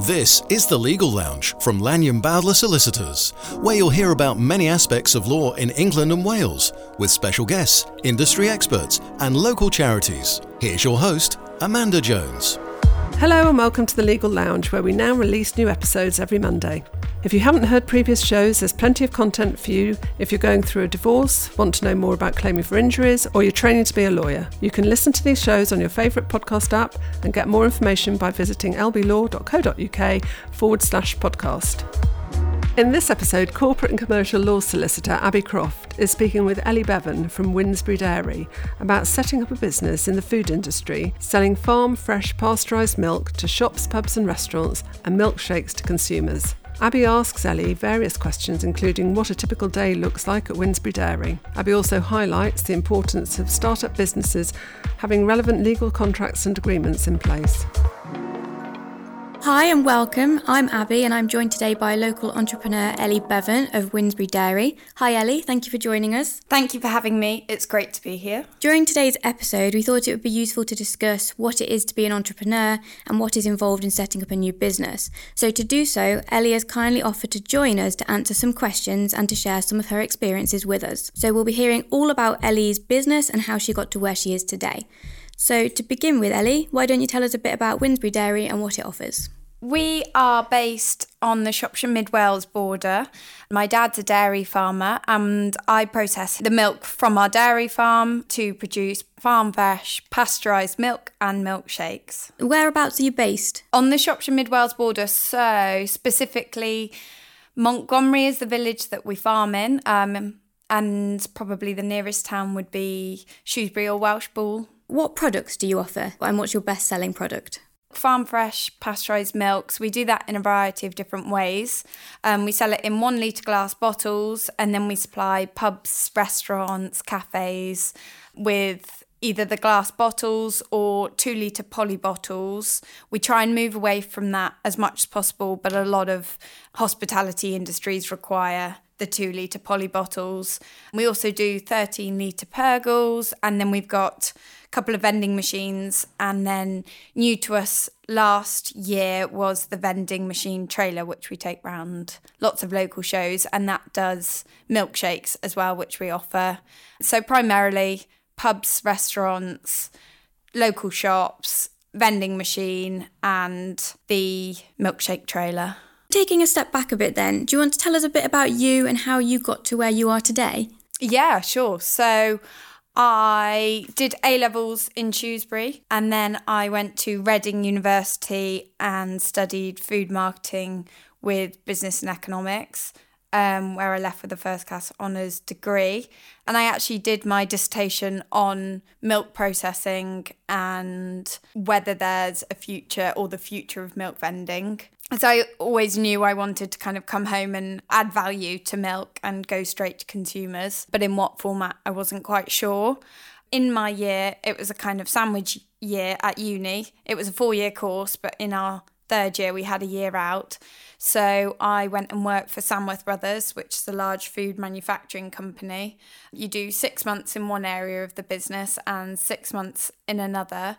This is the Legal Lounge from Lanyon Bowdler Solicitors, where you'll hear about many aspects of law in England and Wales, with special guests, industry experts, and local charities. Here's your host, Amanda Jones. Hello and welcome to the Legal Lounge, where we now release new episodes every Monday. If you haven't heard previous shows, there's plenty of content for you if you're going through a divorce, want to know more about claiming for injuries, or you're training to be a lawyer. You can listen to these shows on your favourite podcast app and get more information by visiting lblaw.co.uk forward slash podcast. In this episode, corporate and commercial law solicitor Abi Croft is speaking with Ellie Beavan from Winsbury Dairy about setting up a business in the food industry, selling farm fresh pasteurised milk to shops, pubs, and restaurants, and milkshakes to consumers. Abi asks Ellie various questions, including what a typical day looks like at Winsbury Dairy. Abi also highlights the importance of startup businesses having relevant legal contracts and agreements in place. Hi and welcome. I'm Abi and I'm joined today by local entrepreneur Ellie Beavan of Winsbury Dairy. Hi Ellie, thank you for joining us. Thank you for having me. It's great to be here. During today's episode, we thought it would be useful to discuss what it is to be an entrepreneur and what is involved in setting up a new business. So, to do so, Ellie has kindly offered to join us to answer some questions and to share some of her experiences with us. So, we'll be hearing all about Ellie's business and how she got to where she is today. So, to begin with, Ellie, why don't you tell us a bit about Winsbury Dairy and what it offers? We are based on the Shropshire Mid Wales border. My dad's a dairy farmer, and I process the milk from our dairy farm to produce farm fresh, pasteurised milk and milkshakes. Whereabouts are you based? On the Shropshire Mid Wales border, so specifically, Montgomery is the village that we farm in, um, and probably the nearest town would be Shrewsbury or Welshpool. What products do you offer, and what's your best selling product? farm fresh pasteurized milks. We do that in a variety of different ways. Um, we sell it in one litre glass bottles and then we supply pubs, restaurants, cafes with either the glass bottles or two litre poly bottles. We try and move away from that as much as possible, but a lot of hospitality industries require the two litre poly bottles. We also do 13 litre Pergals, and then we've got a couple of vending machines. And then new to us last year was the vending machine trailer, which we take round lots of local shows, and that does milkshakes as well, which we offer. So primarily pubs, restaurants, local shops, vending machine, and the milkshake trailer. Taking a step back a bit, then, do you want to tell us a bit about you and how you got to where you are today? Yeah, sure. So, I did A levels in Shrewsbury and then I went to Reading University and studied food marketing with business and economics, um, where I left with a first class honours degree. And I actually did my dissertation on milk processing and whether there's a future or the future of milk vending as I always knew I wanted to kind of come home and add value to milk and go straight to consumers, but in what format I wasn't quite sure. In my year, it was a kind of sandwich year at uni. It was a four year course, but in our third year, we had a year out. So I went and worked for Samworth Brothers, which is a large food manufacturing company. You do six months in one area of the business and six months in another.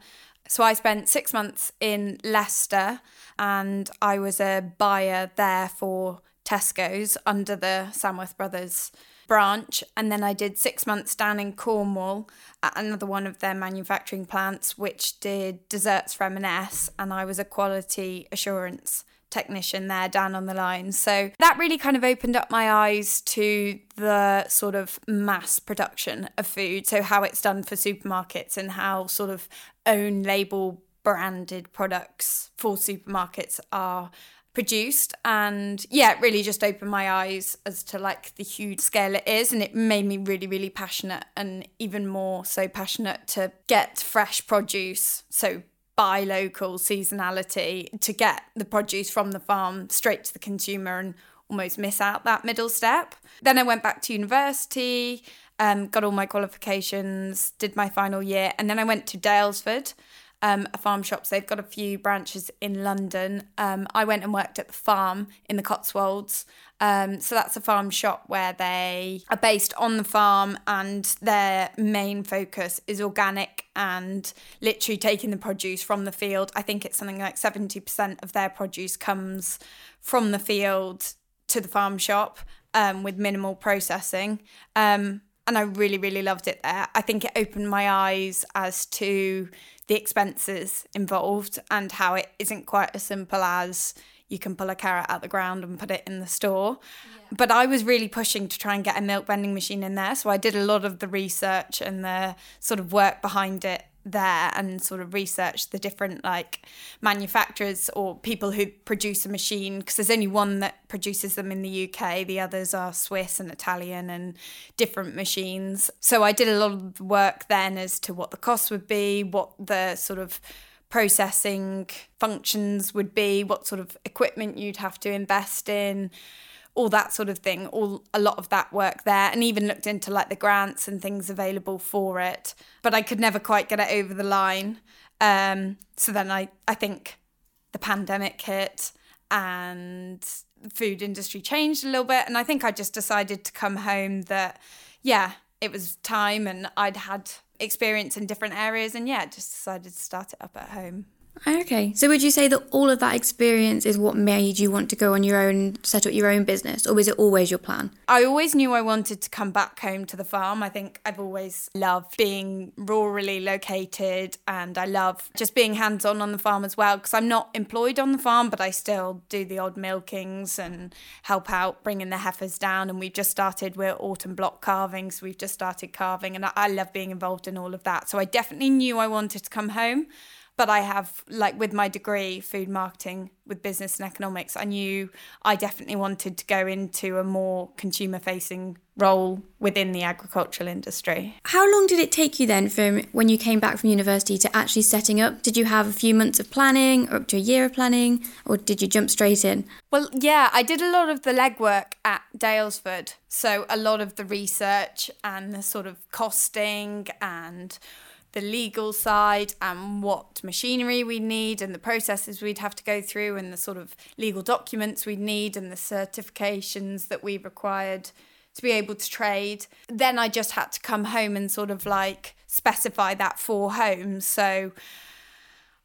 So I spent six months in Leicester and I was a buyer there for Tesco's under the Samworth Brothers branch. And then I did six months down in Cornwall at another one of their manufacturing plants, which did desserts for M&S. And I was a quality assurance technician there down on the line. So that really kind of opened up my eyes to the sort of mass production of food. So how it's done for supermarkets and how sort of own label branded products for supermarkets are produced and yeah it really just opened my eyes as to like the huge scale it is and it made me really really passionate and even more so passionate to get fresh produce so buy local seasonality to get the produce from the farm straight to the consumer and almost miss out that middle step. Then I went back to university, um, got all my qualifications, did my final year, and then I went to Daylesford um, a farm shop. So they've got a few branches in London. Um, I went and worked at the farm in the Cotswolds. Um, so that's a farm shop where they are based on the farm and their main focus is organic and literally taking the produce from the field. I think it's something like 70% of their produce comes from the field to the farm shop um, with minimal processing. Um, and I really, really loved it there. I think it opened my eyes as to the expenses involved and how it isn't quite as simple as you can pull a carrot out the ground and put it in the store. Yeah. But I was really pushing to try and get a milk vending machine in there. So I did a lot of the research and the sort of work behind it there and sort of research the different like manufacturers or people who produce a machine because there's only one that produces them in the UK the others are Swiss and Italian and different machines. So I did a lot of work then as to what the cost would be what the sort of processing functions would be what sort of equipment you'd have to invest in all that sort of thing, all a lot of that work there, and even looked into like the grants and things available for it. But I could never quite get it over the line. Um, so then I, I think the pandemic hit and the food industry changed a little bit. And I think I just decided to come home that, yeah, it was time and I'd had experience in different areas. And yeah, just decided to start it up at home. Oh, okay. So would you say that all of that experience is what made you want to go on your own, set up your own business, or was it always your plan? I always knew I wanted to come back home to the farm. I think I've always loved being rurally located and I love just being hands on on the farm as well because I'm not employed on the farm, but I still do the odd milkings and help out bringing the heifers down. And we've just started, we're autumn block calving, so we've just started calving and I love being involved in all of that. So I definitely knew I wanted to come home but I have like with my degree food marketing with business and economics I knew I definitely wanted to go into a more consumer facing role within the agricultural industry. How long did it take you then from when you came back from university to actually setting up? Did you have a few months of planning or up to a year of planning or did you jump straight in? Well, yeah, I did a lot of the legwork at Daylesford. So a lot of the research and the sort of costing and the legal side and what machinery we need and the processes we'd have to go through and the sort of legal documents we'd need and the certifications that we required to be able to trade. Then I just had to come home and sort of like specify that for homes. So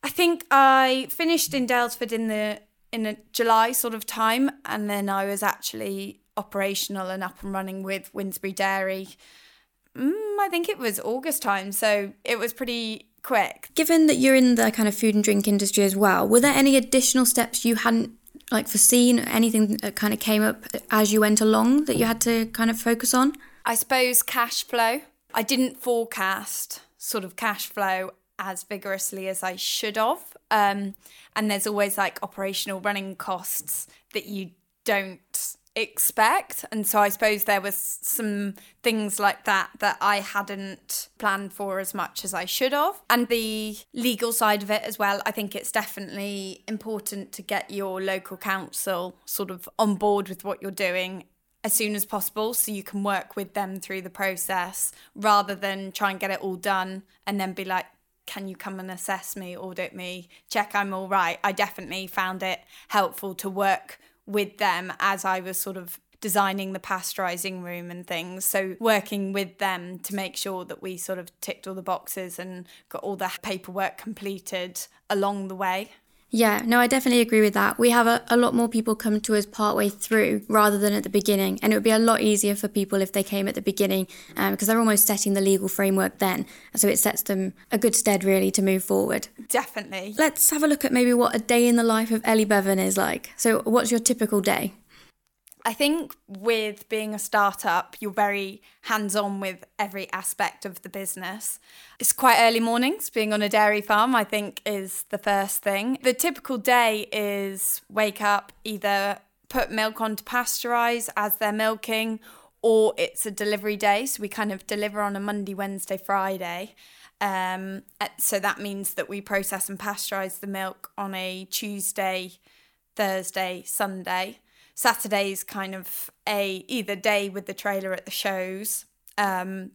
I think I finished in Daylesford in the in a July sort of time and then I was actually operational and up and running with Winsbury Dairy Mm, I think it was August time, so it was pretty quick. Given that you're in the kind of food and drink industry as well, were there any additional steps you hadn't like foreseen? Anything that kind of came up as you went along that you had to kind of focus on? I suppose cash flow. I didn't forecast sort of cash flow as vigorously as I should have. Um, and there's always like operational running costs that you don't expect. And so i suppose there was some things like that that i hadn't planned for as much as i should have. And the legal side of it as well i think it's definitely important to get your local council sort of on board with what you're doing as soon as possible so you can work with them through the process rather than try and get it all done and then be like can you come and assess me audit me? Check i'm all right. I definitely found it helpful to work with them as I was sort of designing the pasteurizing room and things. So working with them to make sure that we sort of ticked all the boxes and got all the paperwork completed along the way. Yeah, no, I definitely agree with that. We have a, a lot more people come to us partway through rather than at the beginning. And it would be a lot easier for people if they came at the beginning um, because they're almost setting the legal framework then. So it sets them a good stead, really, to move forward. Definitely. Let's have a look at maybe what a day in the life of Ellie Beavan is like. So, what's your typical day? I think with being a startup, you're very hands on with every aspect of the business. It's quite early mornings. Being on a dairy farm, I think, is the first thing. The typical day is wake up, either put milk on to pasteurize as they're milking, or it's a delivery day. So we kind of deliver on a Monday, Wednesday, Friday. Um, so that means that we process and pasteurize the milk on a Tuesday, Thursday, Sunday. Saturday's kind of a either day with the trailer at the shows um,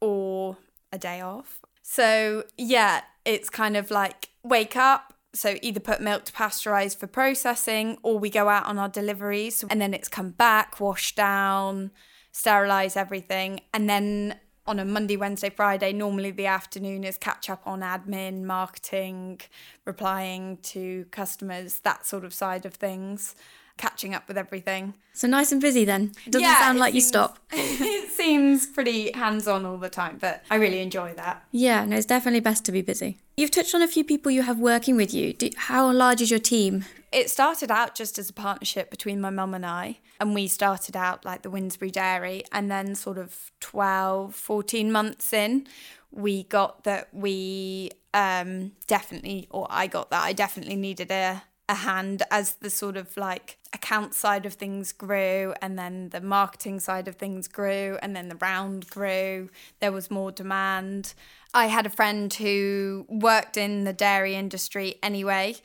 or a day off. So, yeah, it's kind of like wake up. So, either put milk to pasteurize for processing, or we go out on our deliveries and then it's come back, wash down, sterilize everything. And then on a Monday, Wednesday, Friday, normally the afternoon is catch up on admin, marketing, replying to customers, that sort of side of things, catching up with everything. So nice and busy then. It doesn't yeah, sound like seems, you stop. it seems pretty hands on all the time, but I really enjoy that. Yeah, no, it's definitely best to be busy. You've touched on a few people you have working with you. Do, how large is your team? It started out just as a partnership between my mum and I, and we started out like the Winsbury Dairy, and then sort of 12, 14 months in, we got that we um, definitely, or I got that I definitely needed a, a hand as the sort of like account side of things grew and then the marketing side of things grew and then the round grew there was more demand i had a friend who worked in the dairy industry anyway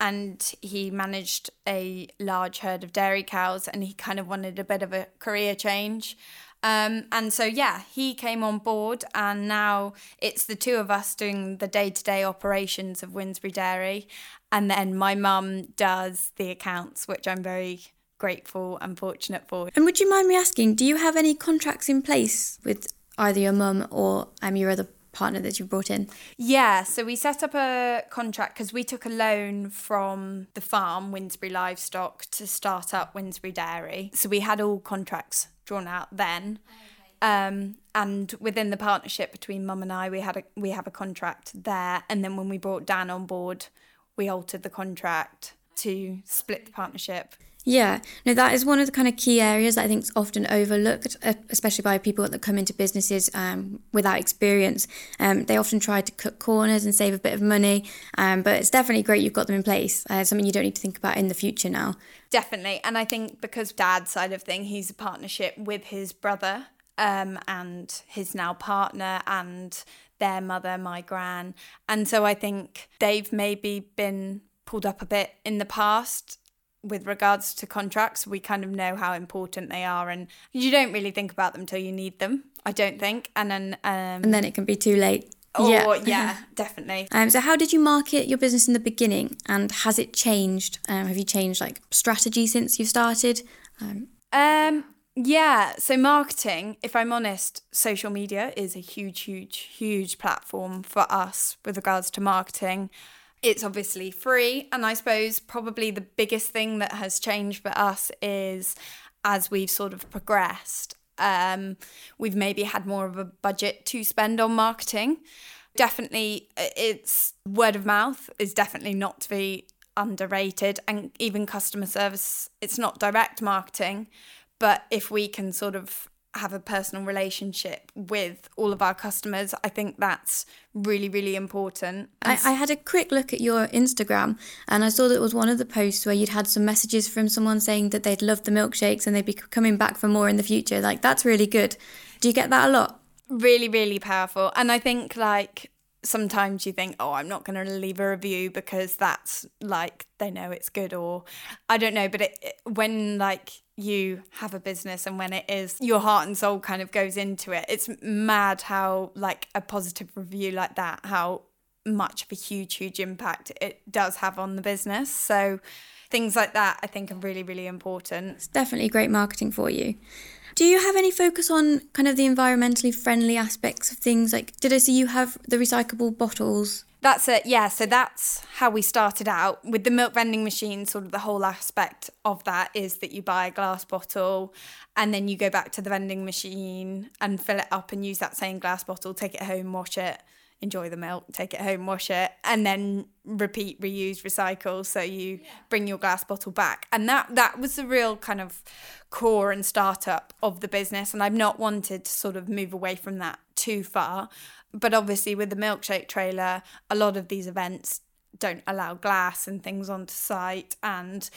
and he managed a large herd of dairy cows and he kind of wanted a bit of a career change. Um, and so, yeah, he came on board, and now it's the two of us doing the day to day operations of Winsbury Dairy. And then my mum does the accounts, which I'm very grateful and fortunate for. And would you mind me asking, do you have any contracts in place with either your mum or um, your other partner that you brought in? Yeah, so we set up a contract because we took a loan from the farm, Winsbury Livestock, to start up Winsbury Dairy. So we had all contracts drawn out then. Um, and within the partnership between mum and I, we had a we have a contract there. And then when we brought Dan on board, we altered the contract to split the partnership. Yeah, no, that is one of the kind of key areas that I think is often overlooked, uh, especially by people that come into businesses um, without experience. Um, they often try to cut corners and save a bit of money, um, but it's definitely great you've got them in place. Uh, something you don't need to think about in the future now. Definitely, and I think because dad's side of thing, he's a partnership with his brother um, and his now partner and their mother, my gran, and so I think they've maybe been pulled up a bit in the past with regards to contracts, we kind of know how important they are, and you don't really think about them till you need them. I don't think, and then um, and then it can be too late. Oh yeah, yeah definitely. Um, so how did you market your business in the beginning, and has it changed? Um, have you changed like strategy since you started? Um, um, yeah. So marketing, if I'm honest, social media is a huge, huge, huge platform for us with regards to marketing. It's obviously free. And I suppose probably the biggest thing that has changed for us is as we've sort of progressed, um, we've maybe had more of a budget to spend on marketing. Definitely, it's word of mouth is definitely not to be underrated, and even customer service, it's not direct marketing. But if we can sort of have a personal relationship with all of our customers. I think that's really, really important. I, I, had a quick look at your Instagram and I saw that it was one of the posts where you'd had some messages from someone saying that they'd love the milkshakes and they'd be coming back for more in the future. Like, that's really good. Do you get that a lot? Really, really powerful. And I think, like, sometimes you think, oh, I'm not going to leave a review because that's like they know it's good, or I don't know. But it, it, when like you have a business and when it is your heart and soul kind of goes into it, it's mad how like a positive review like that, how much of a huge, huge impact it does have on the business. So things like that, I think, are really, really important. It's definitely great marketing for you. Do you have any focus on kind of the environmentally friendly aspects of things? Like, did I see you have the recyclable bottles? That's it, yeah. So that's how we started out with the milk vending machine. Sort of the whole aspect of that is that you buy a glass bottle and then you go back to the vending machine and fill it up and use that same glass bottle, take it home, wash it, enjoy the milk, take it home, wash it, and then repeat, reuse, recycle. So you yeah. bring your glass bottle back. And that that was the real kind of core and startup of the business. And I've not wanted to sort of move away from that too far. But obviously with the milkshake trailer, a lot of these events don't allow glass and things onto site and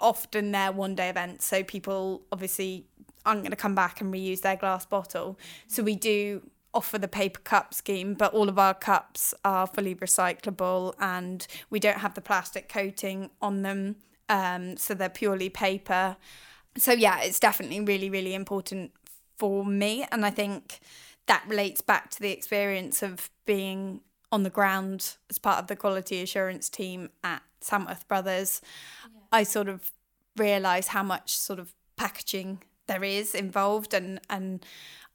often they're one day events. So people obviously aren't going to come back and reuse their glass bottle. So we do offer the paper cup scheme, but all of our cups are fully recyclable and we don't have the plastic coating on them. Um, so they're purely paper. So, yeah, it's definitely really, really important for me. And I think that relates back to the experience of being on the ground as part of the quality assurance team at Samworth Brothers. Yeah. I sort of realised how much sort of packaging there is involved and and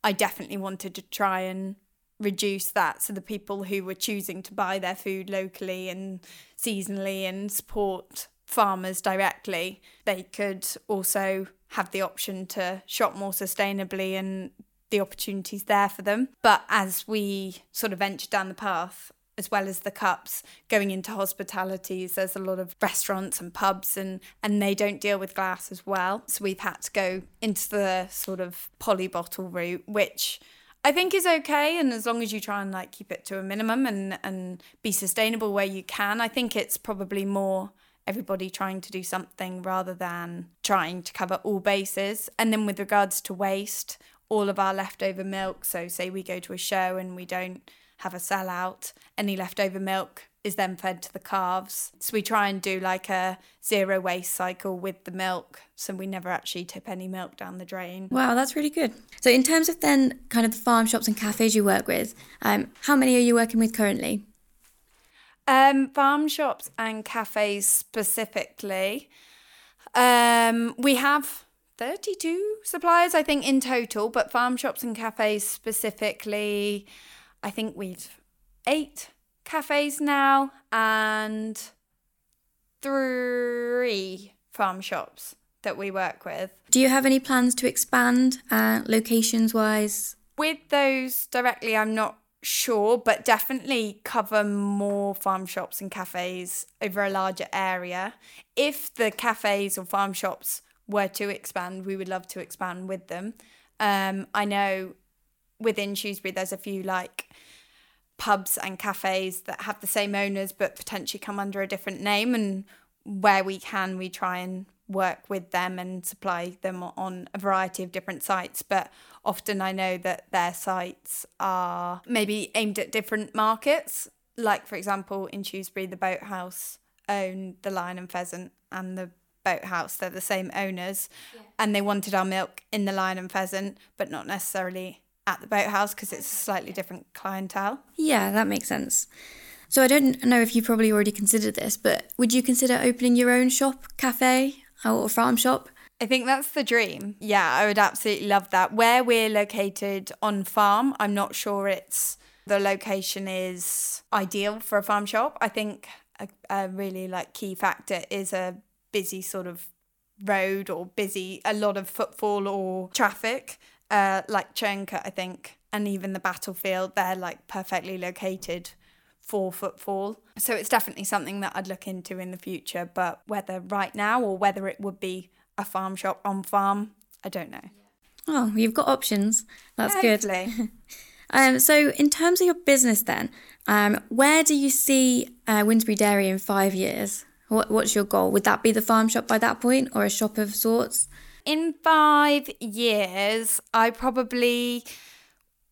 I definitely wanted to try and reduce that so the people who were choosing to buy their food locally and seasonally and support farmers directly they could also have the option to shop more sustainably and the opportunities there for them. But as we sort of ventured down the path as well as the cups going into hospitalities. There's a lot of restaurants and pubs and and they don't deal with glass as well. So we've had to go into the sort of poly bottle route which I think is okay. And as long as you try and like keep it to a minimum and and be sustainable where you can I think it's probably more everybody trying to do something rather than trying to cover all bases. And then with regards to waste all of our leftover milk. So say we go to a show and we don't have a sellout. Any leftover milk is then fed to the calves. So we try and do like a zero waste cycle with the milk. So we never actually tip any milk down the drain. Wow, that's really good. So in terms of then kind of the farm shops and cafes you work with, um, how many are you working with currently? Um, farm shops and cafes specifically. Um, we have 32 suppliers, I think, in total, but farm shops and cafes specifically, I think we've eight cafes now and three farm shops that we work with. Do you have any plans to expand uh, locations wise? With those directly, I'm not sure, but definitely cover more farm shops and cafes over a larger area. If the cafes or farm shops were to expand, we would love to expand with them. Um, I know within Shrewsbury, there's a few like pubs and cafes that have the same owners but potentially come under a different name. And where we can, we try and work with them and supply them on a variety of different sites. But often I know that their sites are maybe aimed at different markets. Like, for example, in Shrewsbury, the Boathouse own the Lion and Pheasant and the Boathouse. They're the same owners. Yeah. And they wanted our milk in the Lion and Pheasant, but not necessarily at the boathouse because it's a slightly different clientele. Yeah, that makes sense. So I don't know if you probably already considered this, but would you consider opening your own shop, cafe, or farm shop? I think that's the dream. Yeah, I would absolutely love that. Where we're located on farm, I'm not sure it's the location is ideal for a farm shop. I think a, a really like key factor is a busy sort of road or busy a lot of footfall or traffic uh, like Churncote, I think, and even the battlefield, they're like perfectly located for footfall. So it's definitely something that I'd look into in the future. But whether right now or whether it would be a farm shop on farm, I don't know. Oh, you've got options. That's good. um, so, in terms of your business, then, um, where do you see uh, Winsbury Dairy in five years? What, what's your goal? Would that be the farm shop by that point, or a shop of sorts? In five years, I probably,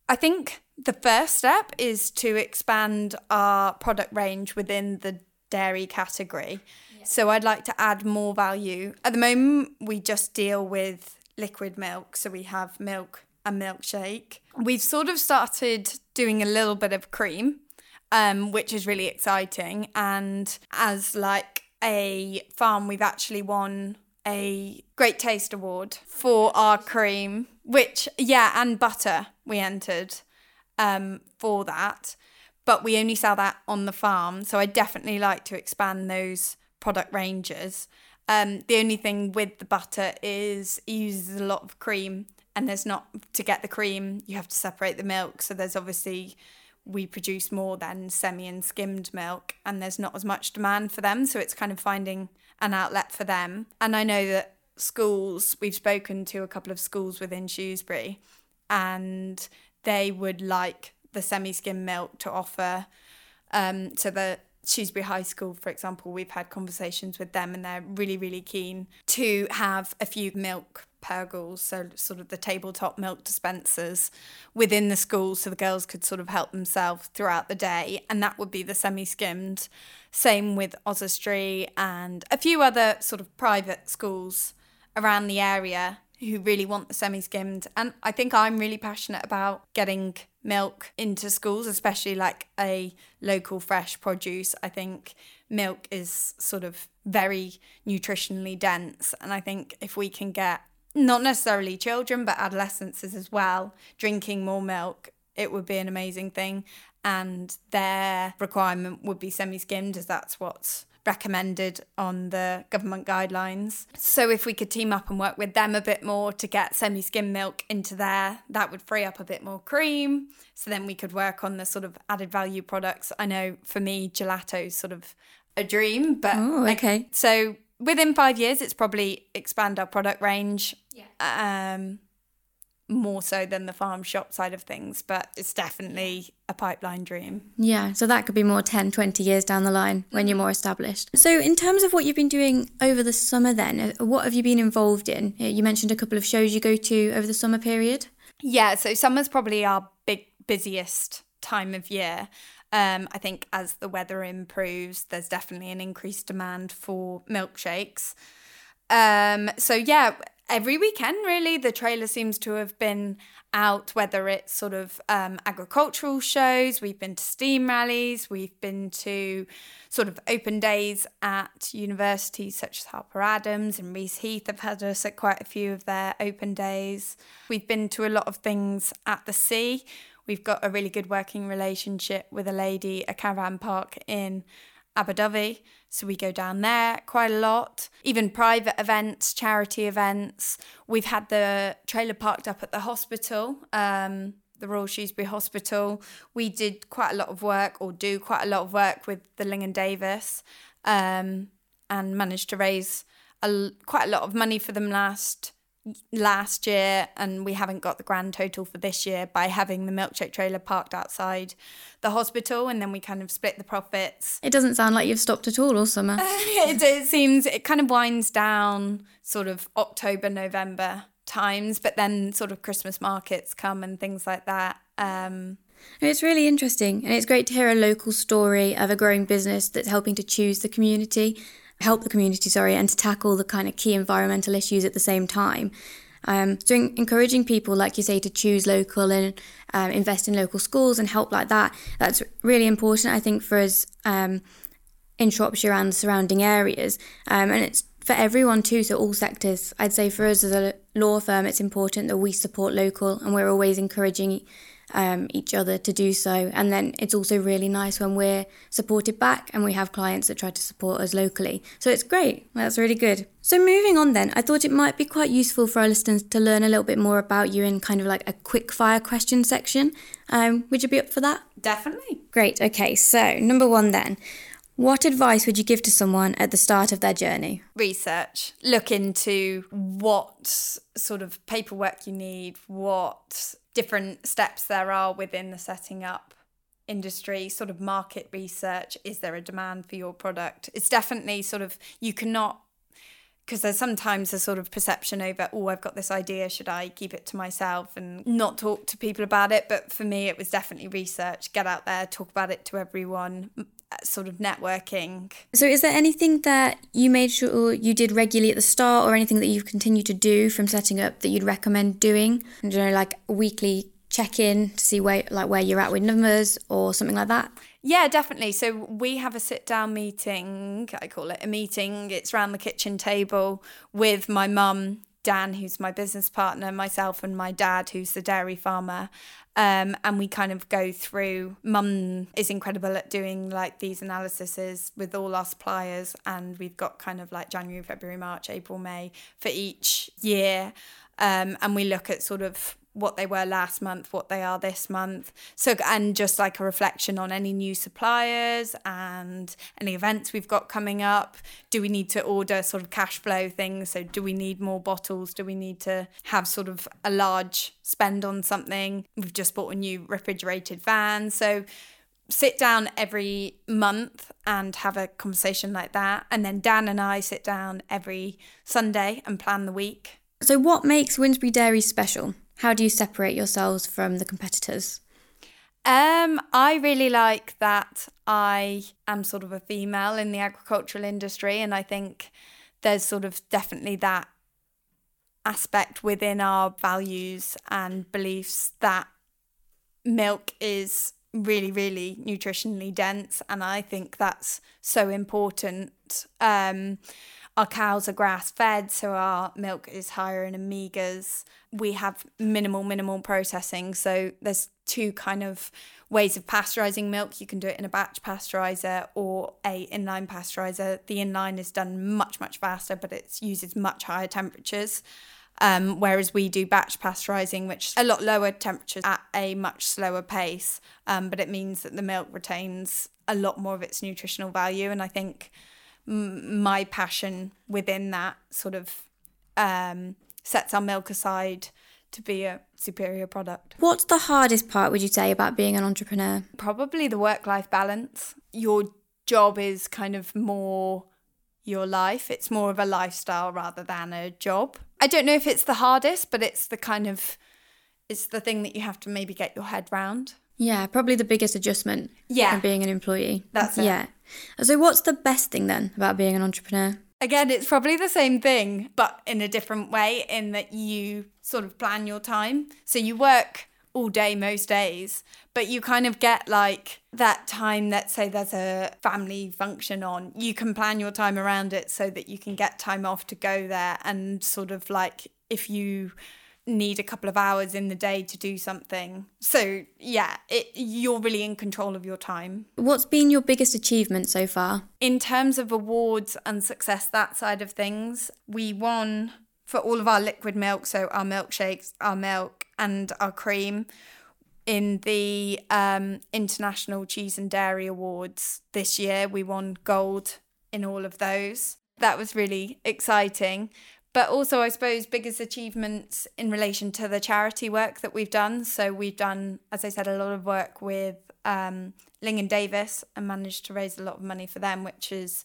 I think the first step is to expand our product range within the dairy category. Yeah. So I'd like to add more value. At the moment, we just deal with liquid milk. So we have milk and milkshake. We've sort of started doing a little bit of cream, um, which is really exciting. And as like a farm, we've actually won a Great Taste Award for our cream, which, yeah, and butter we entered um, for that. But we only sell that on the farm. So I definitely like to expand those product ranges. Um, the only thing with the butter is it uses a lot of cream, and there's not to get the cream, you have to separate the milk. So there's obviously we produce more than semi and skimmed milk, and there's not as much demand for them. So it's kind of finding an outlet for them. And I know that schools, we've spoken to a couple of schools within Shrewsbury, and they would like the semi skim milk to offer. Um, so the Shrewsbury High School, for example, we've had conversations with them and they're really, really keen to have a few milk pergals, so sort of the tabletop milk dispensers within the school so the girls could sort of help themselves throughout the day. And that would be the semi skimmed. Same with Oswestry and a few other sort of private schools around the area who really want the semi skimmed. And I think I'm really passionate about getting milk into schools, especially like a local fresh produce. I think milk is sort of very nutritionally dense. And I think if we can get not necessarily children, but adolescents as well, drinking more milk, it would be an amazing thing. And their requirement would be semi skimmed, as that's what's recommended on the government guidelines. So if we could team up and work with them a bit more to get semi skim milk into there, that would free up a bit more cream. So then we could work on the sort of added value products. I know for me, gelato is sort of a dream, but oh, okay. Like, so within five years, it's probably expand our product range. Yeah. Um, more so than the farm shop side of things, but it's definitely a pipeline dream. Yeah, so that could be more 10, 20 years down the line when you're more established. So, in terms of what you've been doing over the summer, then, uh, what have you been involved in? Uh, you mentioned a couple of shows you go to over the summer period. Yeah, so summer's probably our big busiest time of year. Um, I think as the weather improves, there's definitely an increased demand for milkshakes. Um, so yeah, every weekend really. The trailer seems to have been out whether it's sort of um, agricultural shows we've been to steam rallies we've been to sort of open days at universities such as harper adams and Reaseheath have had us at quite a few of their open days. We've been to a lot of things at the sea. We've got a really good working relationship with a lady a caravan park in Aberdovey so we go down there quite a lot, even private events, charity events. We've had the trailer parked up at the hospital, um, the Royal Shrewsbury Hospital. We did quite a lot of work, or do quite a lot of work with the Lingen Davies, um, and managed to raise a, quite a lot of money for them last last year and we haven't got the grand total for this year by having the milkshake trailer parked outside the hospital and then we kind of split the profits. It doesn't sound like you've stopped at all all summer. it, it seems it kind of winds down sort of October, November times, but then sort of Christmas markets come and things like that. Um, it's really interesting, and it's great to hear a local story of a growing business that's helping to choose the community help the community, sorry, and to tackle the kind of key environmental issues at the same time. Um, so encouraging people, like you say, to choose local and um, invest in local schools and help like that, that's really important, I think, for us um, in Shropshire and the surrounding areas. Um, and it's for everyone too, so all sectors. I'd say for us as a law firm, it's important that we support local and we're always encouraging um, each other to do so. And then it's also really nice when we're supported back and we have clients that try to support us locally. So it's great. That's really good. So moving on then, I thought it might be quite useful for our listeners to learn a little bit more about you in kind of like a quick fire question section. Um, would you be up for that? Definitely. Great. Okay. So number one then. What advice would you give to someone at the start of their journey? Research. Look into what sort of paperwork you need, what different steps there are within the setting up industry, sort of market research. Is there a demand for your product? It's definitely sort of, you cannot because there's sometimes a sort of perception over, oh, I've got this idea, should I keep it to myself and not talk to people about it? But for me, it was definitely research, get out there, talk about it to everyone, Uh, sort of networking. So, is there anything that you made sure you did regularly at the start, or anything that you've continued to do from setting up that you'd recommend doing? And, you know, like weekly check in to see where like where you're at with numbers or something like that. Yeah, definitely. So we have a sit down meeting. I call it a meeting. It's around the kitchen table with my mum, Dan, who's my business partner, myself, and my dad, who's the dairy farmer. Um, and we kind of go through. Mum is incredible at doing like these analyses with all our suppliers, and we've got kind of like January, February, March, April, May for each year. Um, and we look at sort of what they were last month, what they are this month. So, and just like a reflection on any new suppliers and any events we've got coming up. Do we need to order sort of cash flow things? So, do we need more bottles? Do we need to have sort of a large spend on something? We've just bought a new refrigerated van. So, sit down every month and have a conversation like that. And then Dan and I sit down every Sunday and plan the week. So, what makes Winsbury Dairy special? How do you separate yourselves from the competitors? Um, I really like that I am sort of a female in the agricultural industry, and I think there's sort of definitely that aspect within our values and beliefs that milk is really, really nutritionally dense. And I think that's so important. Um, our cows are grass fed, so our milk is higher in omegas. We have minimal, minimal processing. So there's two kind of ways of pasteurizing milk. You can do it in a batch pasteurizer or a inline pasteurizer. The inline is done much, much faster, but it uses much higher temperatures. Um, whereas we do batch pasteurizing, which a lot lower temperatures at a much slower pace, um, but it means that the milk retains a lot more of its nutritional value. And I think m- my passion within that sort of um, sets our milk aside to be a superior product. What's the hardest part, would you say, about being an entrepreneur? Probably the work life balance. Your job is kind of more your life, it's more of a lifestyle rather than a job. I don't know if it's the hardest, but it's the kind of it's the thing that you have to maybe get your head round. Yeah, probably the biggest adjustment. Yeah. From being an employee. That's it. Yeah. So, what's the best thing then about being an entrepreneur? Again, it's probably the same thing, but in a different way, in that you sort of plan your time. So you work all day most days, but you kind of get like that time that say there's a family function on, you can plan your time around it so that you can get time off to go there and sort of like if you need a couple of hours in the day to do something. So, yeah, it, you're really in control of your time. What's been your biggest achievement so far? In terms of awards and success, that side of things, we won for all of our liquid milk, so our milkshakes, our milk, and our cream in the um, International Cheese and Dairy Awards this year. We won gold in all of those. That was really exciting. But also, I suppose, biggest achievements in relation to the charity work that we've done. So, we've done, as I said, a lot of work with um, Lingen Davies and managed to raise a lot of money for them, which is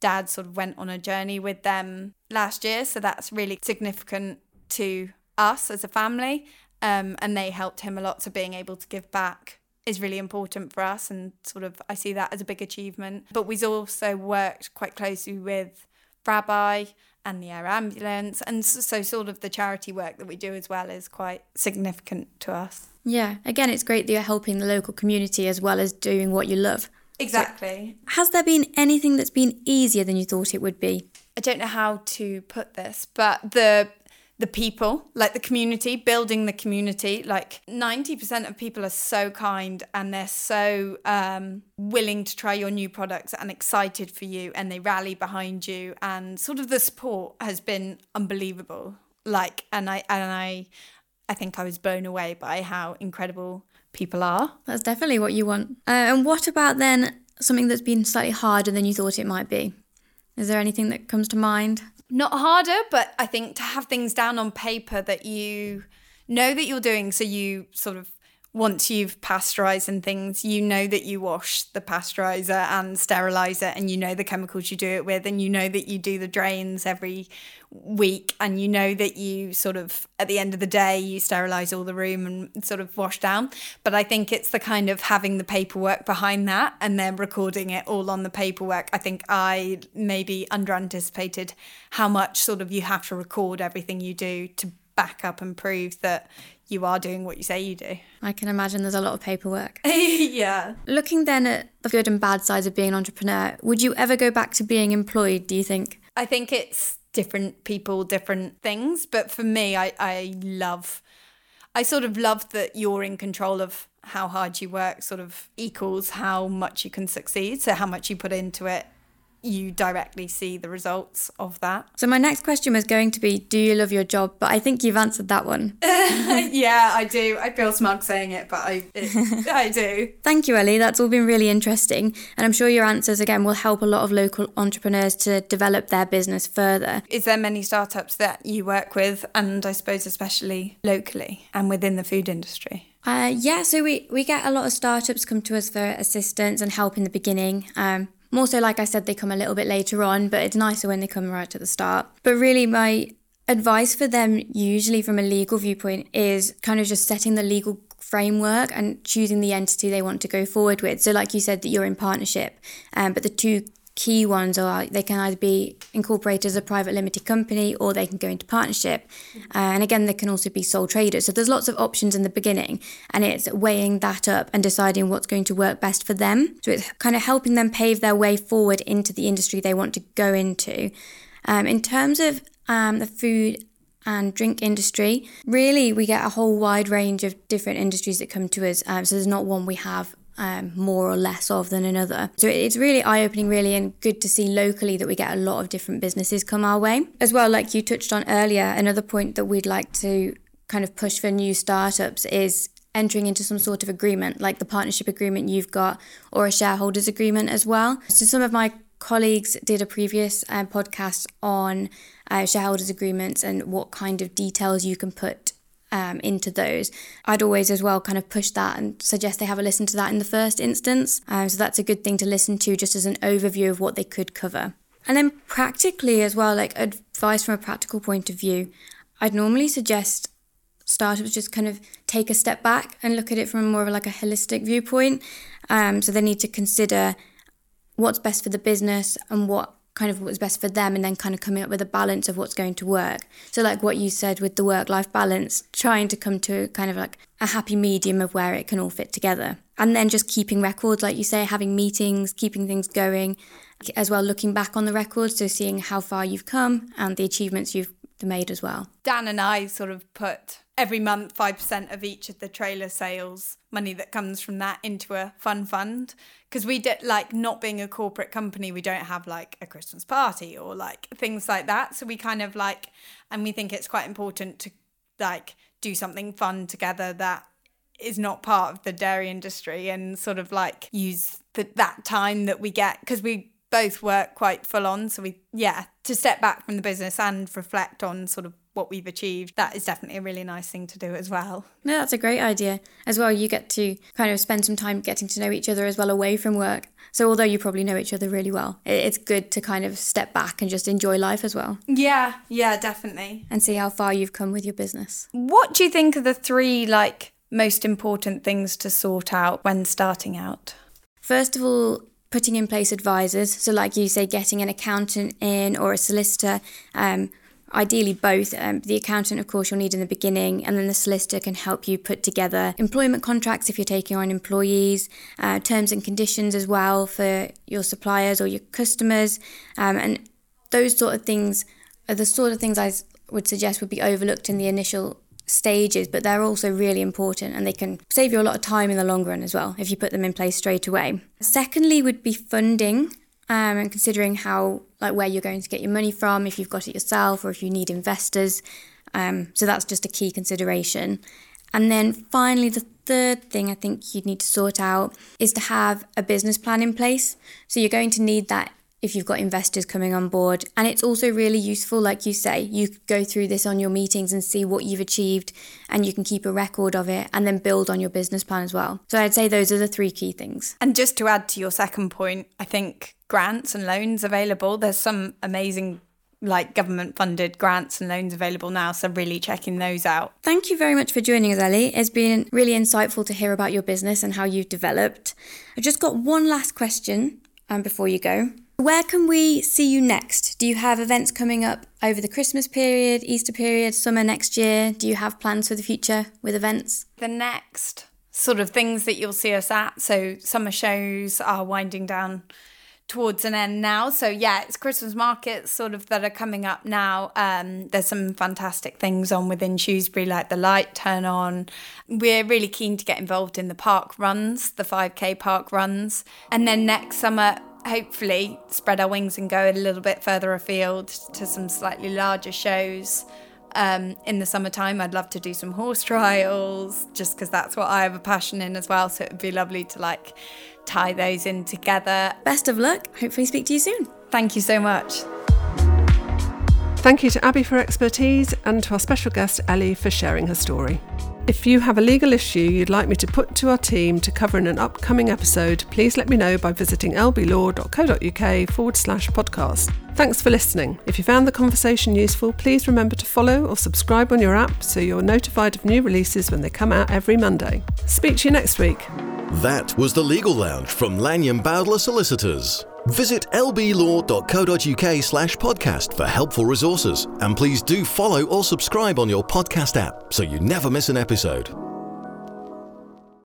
dad sort of went on a journey with them last year. So, that's really significant to us as a family. Um, and they helped him a lot. So, being able to give back is really important for us. And sort of, I see that as a big achievement. But we've also worked quite closely with RABI and the air ambulance. And so, sort of, the charity work that we do as well is quite significant to us. Yeah, again, it's great that you're helping the local community as well as doing what you love. Exactly. So, has there been anything that's been easier than you thought it would be? I don't know how to put this, but the the people, like the community, building the community. Like 90% of people are so kind and they're so um, willing to try your new products and excited for you and they rally behind you. And sort of the support has been unbelievable. Like, and I, and I, I think I was blown away by how incredible people are. That's definitely what you want. Uh, and what about then something that's been slightly harder than you thought it might be? Is there anything that comes to mind? Not harder, but I think to have things down on paper that you know that you're doing, so you sort of once you've pasteurized and things, you know that you wash the pasteurizer and sterilizer, and you know the chemicals you do it with, and you know that you do the drains every week, and you know that you sort of at the end of the day you sterilize all the room and sort of wash down. But I think it's the kind of having the paperwork behind that and then recording it all on the paperwork. I think I maybe under anticipated how much sort of you have to record everything you do to back up and prove that you are doing what you say you do. I can imagine there's a lot of paperwork. yeah. Looking then at the good and bad sides of being an entrepreneur, would you ever go back to being employed, do you think? I think it's different people, different things. But for me, I, I love, I sort of love that you're in control of how hard you work, sort of equals how much you can succeed. So how much you put into it you directly see the results of that. So my next question was going to be do you love your job? But I think you've answered that one. yeah, I do. I feel smug saying it, but I it, I do. Thank you, Ellie. That's all been really interesting, and I'm sure your answers again will help a lot of local entrepreneurs to develop their business further. Is there many startups that you work with and I suppose especially locally and within the food industry? Uh, yeah, so we, we get a lot of startups come to us for assistance and help in the beginning. Um, more so, like I said, they come a little bit later on, but it's nicer when they come right at the start. But really, my advice for them, usually from a legal viewpoint, is kind of just setting the legal framework and choosing the entity they want to go forward with. So, like you said, that you're in partnership, um, but the two key ones are they can either be incorporated as a private limited company or they can go into partnership. Uh, and again, they can also be sole traders. So there's lots of options in the beginning, and it's weighing that up and deciding what's going to work best for them. So it's kind of helping them pave their way forward into the industry they want to go into. Um, in terms of um, the food and drink industry. Really, we get a whole wide range of different industries that come to us. Um, so there's not one we have um, more or less of than another. So it's really eye opening, really, and good to see locally that we get a lot of different businesses come our way. As well, like you touched on earlier, another point that we'd like to kind of push for new startups is entering into some sort of agreement, like the partnership agreement you've got, or a shareholders agreement as well. So some of my colleagues did a previous um, podcast on uh, shareholders agreements and what kind of details you can put um, into those. I'd always as well kind of push that and suggest they have a listen to that in the first instance. Um, so that's a good thing to listen to just as an overview of what they could cover. And then practically as well, like advice from a practical point of view, I'd normally suggest startups just kind of take a step back and look at it from more of like a holistic viewpoint. Um, so they need to consider what's best for the business and what kind of what's best for them and then kind of coming up with a balance of what's going to work. So like what you said with the work life balance, trying to come to kind of like a happy medium of where it can all fit together. And then just keeping records like you say, having meetings, keeping things going, as well looking back on the records so seeing how far you've come and the achievements you've made as well. Dan and I sort of put every month 5% of each of the trailer sales money that comes from that into a fun fund. Because we did like not being a corporate company we don't have like a christmas party or like things like that. So we kind of like and we think it's quite important to like do something fun together that is not part of the dairy industry and sort of like use the, that time that we get. Because we both work quite full on. So we yeah to step back from the business and reflect on sort of what we've achieved, that is definitely a really nice thing to do as well. No, that's a great idea. As well, you get to kind of spend some time getting to know each other as well away from work. So, although you probably know each other really well, it's good to kind of step back and just enjoy life as well. Yeah, yeah, definitely. And see how far you've come with your business. What do you think are the three like most important things to sort out when starting out? First of all, putting in place advisors. So, like you say, getting an accountant in or a solicitor. Um, ideally both. Um, the accountant, of course, you'll need in the beginning, and then the solicitor can help you put together employment contracts if you're taking on employees, uh, terms and conditions as well for your suppliers or your customers, um, and those sort of things are the sort of things I would suggest would be overlooked in the initial stages, but they're also really important and they can save you a lot of time in the long run as well if you put them in place straight away. Secondly, would be funding um, and considering how like where you're going to get your money from, if you've got it yourself or if you need investors. Um, so that's just a key consideration. And then finally, the third thing I think you'd need to sort out is to have a business plan in place. So you're going to need that if you've got investors coming on board. And it's also really useful, like you say, you go through this on your meetings and see what you've achieved, and you can keep a record of it and then build on your business plan as well. So I'd say those are the three key things. And just to add to your second point, I think grants and loans available. There's some amazing like government funded grants and loans available now. So really checking those out. Thank you very much for joining us, Ellie. It's been really insightful to hear about your business and how you've developed. I've just got one last question um, before you go. Where can we see you next? Do you have events coming up over the Christmas period, Easter period, summer next year? Do you have plans for the future with events? The next sort of things that you'll see us at. So, summer shows are winding down towards an end now. So yeah, it's Christmas markets sort of that are coming up now. Um, there's some fantastic things on within Shrewsbury, like the light turn on. We're really keen to get involved in the park runs, the 5k park runs, and then next summer hopefully spread our wings and go a little bit further afield to some slightly larger shows. Um, in the summertime, I'd love to do some horse trials just because that's what I have a passion in as well. So it would be lovely to like tie those in together. Best of luck. Hopefully, speak to you soon. Thank you so much. Thank you to Abi for expertise and to our special guest Ellie for sharing her story. If you have a legal issue you'd like me to put to our team to cover in an upcoming episode, please let me know by visiting lblaw.co.uk forward slash podcast. Thanks for listening. If you found the conversation useful, please remember to follow or subscribe on your app so you're notified of new releases when they come out every Monday. Speak to you next week. That was the Legal Lounge from Lanyon Bowdler Solicitors. Visit lblaw.co.uk slash podcast for helpful resources, and please do follow or subscribe on your podcast app so you never miss an episode.